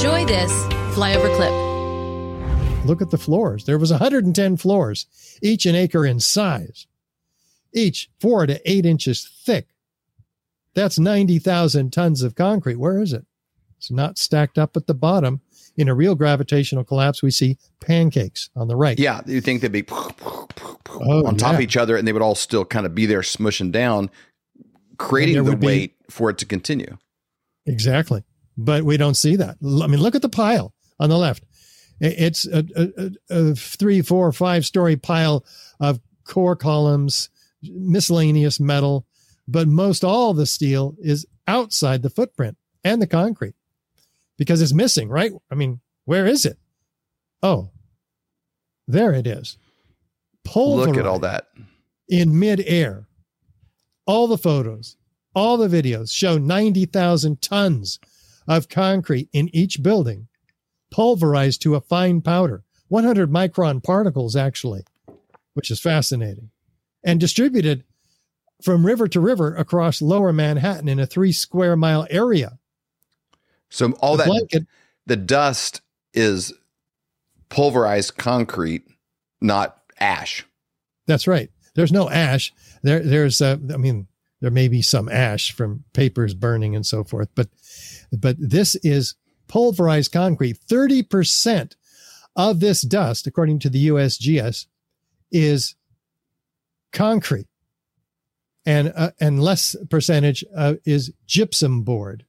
Enjoy this flyover clip. Look at the floors. There was 110 floors, each an acre in size, each four to eight inches thick. That's 90,000 tons of concrete. Where is it? It's not stacked up at the bottom. In a real gravitational collapse, we see pancakes on the right. Yeah, you think they'd be Oh, on top yeah. of each other, and they would all still kind of be there, smushing down, creating the would be- weight for it to continue. Exactly. But we don't see that. I mean, look at the pile on the left. It's a, a, a, three, four, five story pile of core columns, miscellaneous metal, but most all the steel is outside the footprint and the concrete because it's missing, right? I mean, where is it? Oh, there it is. Look at all that. in midair. All the photos, all the videos show 90,000 tons of concrete in each building, pulverized to a fine powder, 100 micron particles, actually, which is fascinating, and distributed from river to river across lower Manhattan in a three square mile area. So all The that blanket- the dust is pulverized concrete, not ash. That's right. There's no ash. There, there's, uh, I mean, there may be some ash from papers burning and so forth, but, but this is pulverized concrete. Thirty percent of this dust, according to the USGS, is concrete, and uh, and less percentage uh, is gypsum board,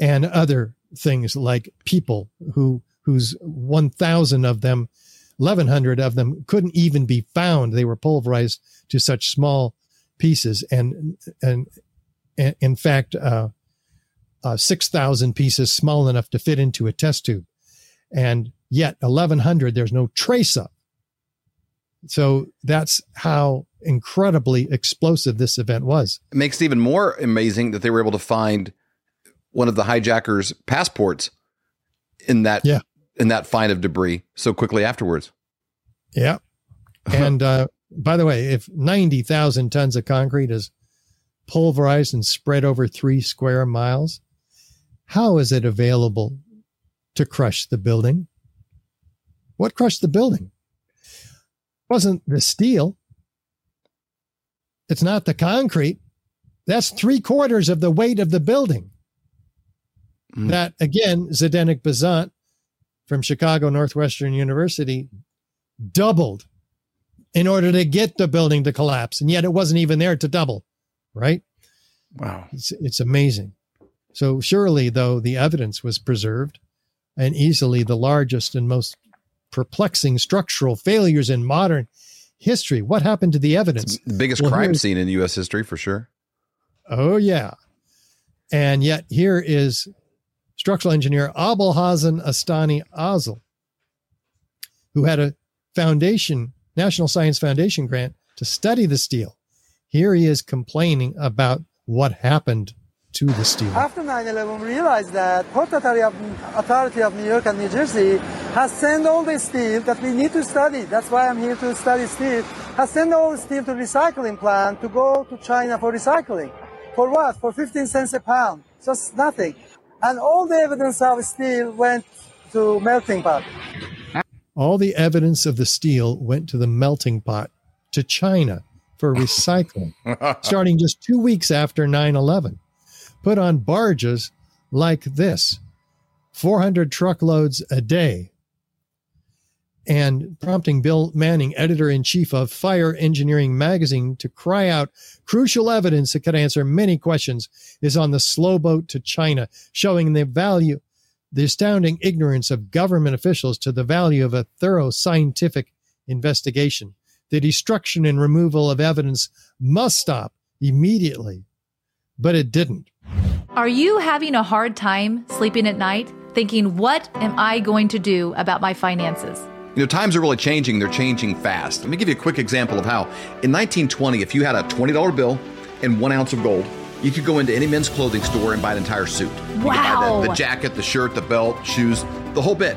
and other things like people who whose one thousand of them 1100 of them couldn't even be found they were pulverized to such small pieces. And and, and in fact uh, uh, 6000 pieces small enough to fit into a test tube. And yet 1100 there's no trace of. So that's how incredibly explosive this event was. It makes it even more amazing that they were able to find one of the hijackers' passports in that Yeah. in that find of debris so quickly afterwards. yeah. And uh, by the way if 90000 tons of concrete is pulverized and spread over three square miles how is it available to crush the building? What crushed the building? Wasn't the steel. It's not the concrete. That's three quarters of the weight of the building. Mm. that again zdenek bazant from chicago northwestern university doubled in order to get the building to collapse and yet it wasn't even there to double right Wow. it's, it's amazing. So surely, though, the evidence was preserved, and easily the largest and most perplexing structural failures in modern history. What happened to the evidence? The biggest Well, crime scene in US history for sure. Oh yeah, and yet here is structural engineer Abulhazen Astani Azel, who had a foundation, National Science Foundation grant to study the steel. Here he is complaining about what happened to the steel. After 9-11, we realized that Port Authority of New York and New Jersey has sent all the steel that we need to study. That's why I'm here to study steel. Has sent all the steel to recycling plant to go to China for recycling. For what? For 15 cents a pound. Just nothing. And all the evidence of steel went to melting pot. All the evidence of the steel went to the melting pot to China for recycling, starting just two weeks after 9 11. Put on barges like this 400 truckloads a day. And prompting Bill Manning, editor in chief of Fire Engineering magazine, to cry out crucial evidence that could answer many questions is on the slow boat to China, showing the value the astounding ignorance of government officials to the value of a thorough scientific investigation. The destruction and removal of evidence must stop immediately, but it didn't. Are you having a hard time sleeping at night, thinking, what am I going to do about my finances? You know, times are really changing. They're changing fast. Let me give you a quick example of how in 1920, if you had a $20 bill and one ounce of gold, you could go into any men's clothing store and buy an entire suit. You could buy Wow. the, the jacket, the shirt, the belt, shoes, the whole bit.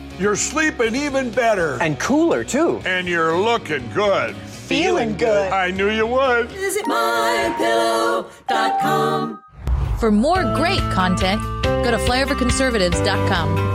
You're sleeping even better. And cooler, too. And you're looking good. Feeling good. I knew you would. Visit mypillow.com. For more great content, go to flyoverconservatives.com.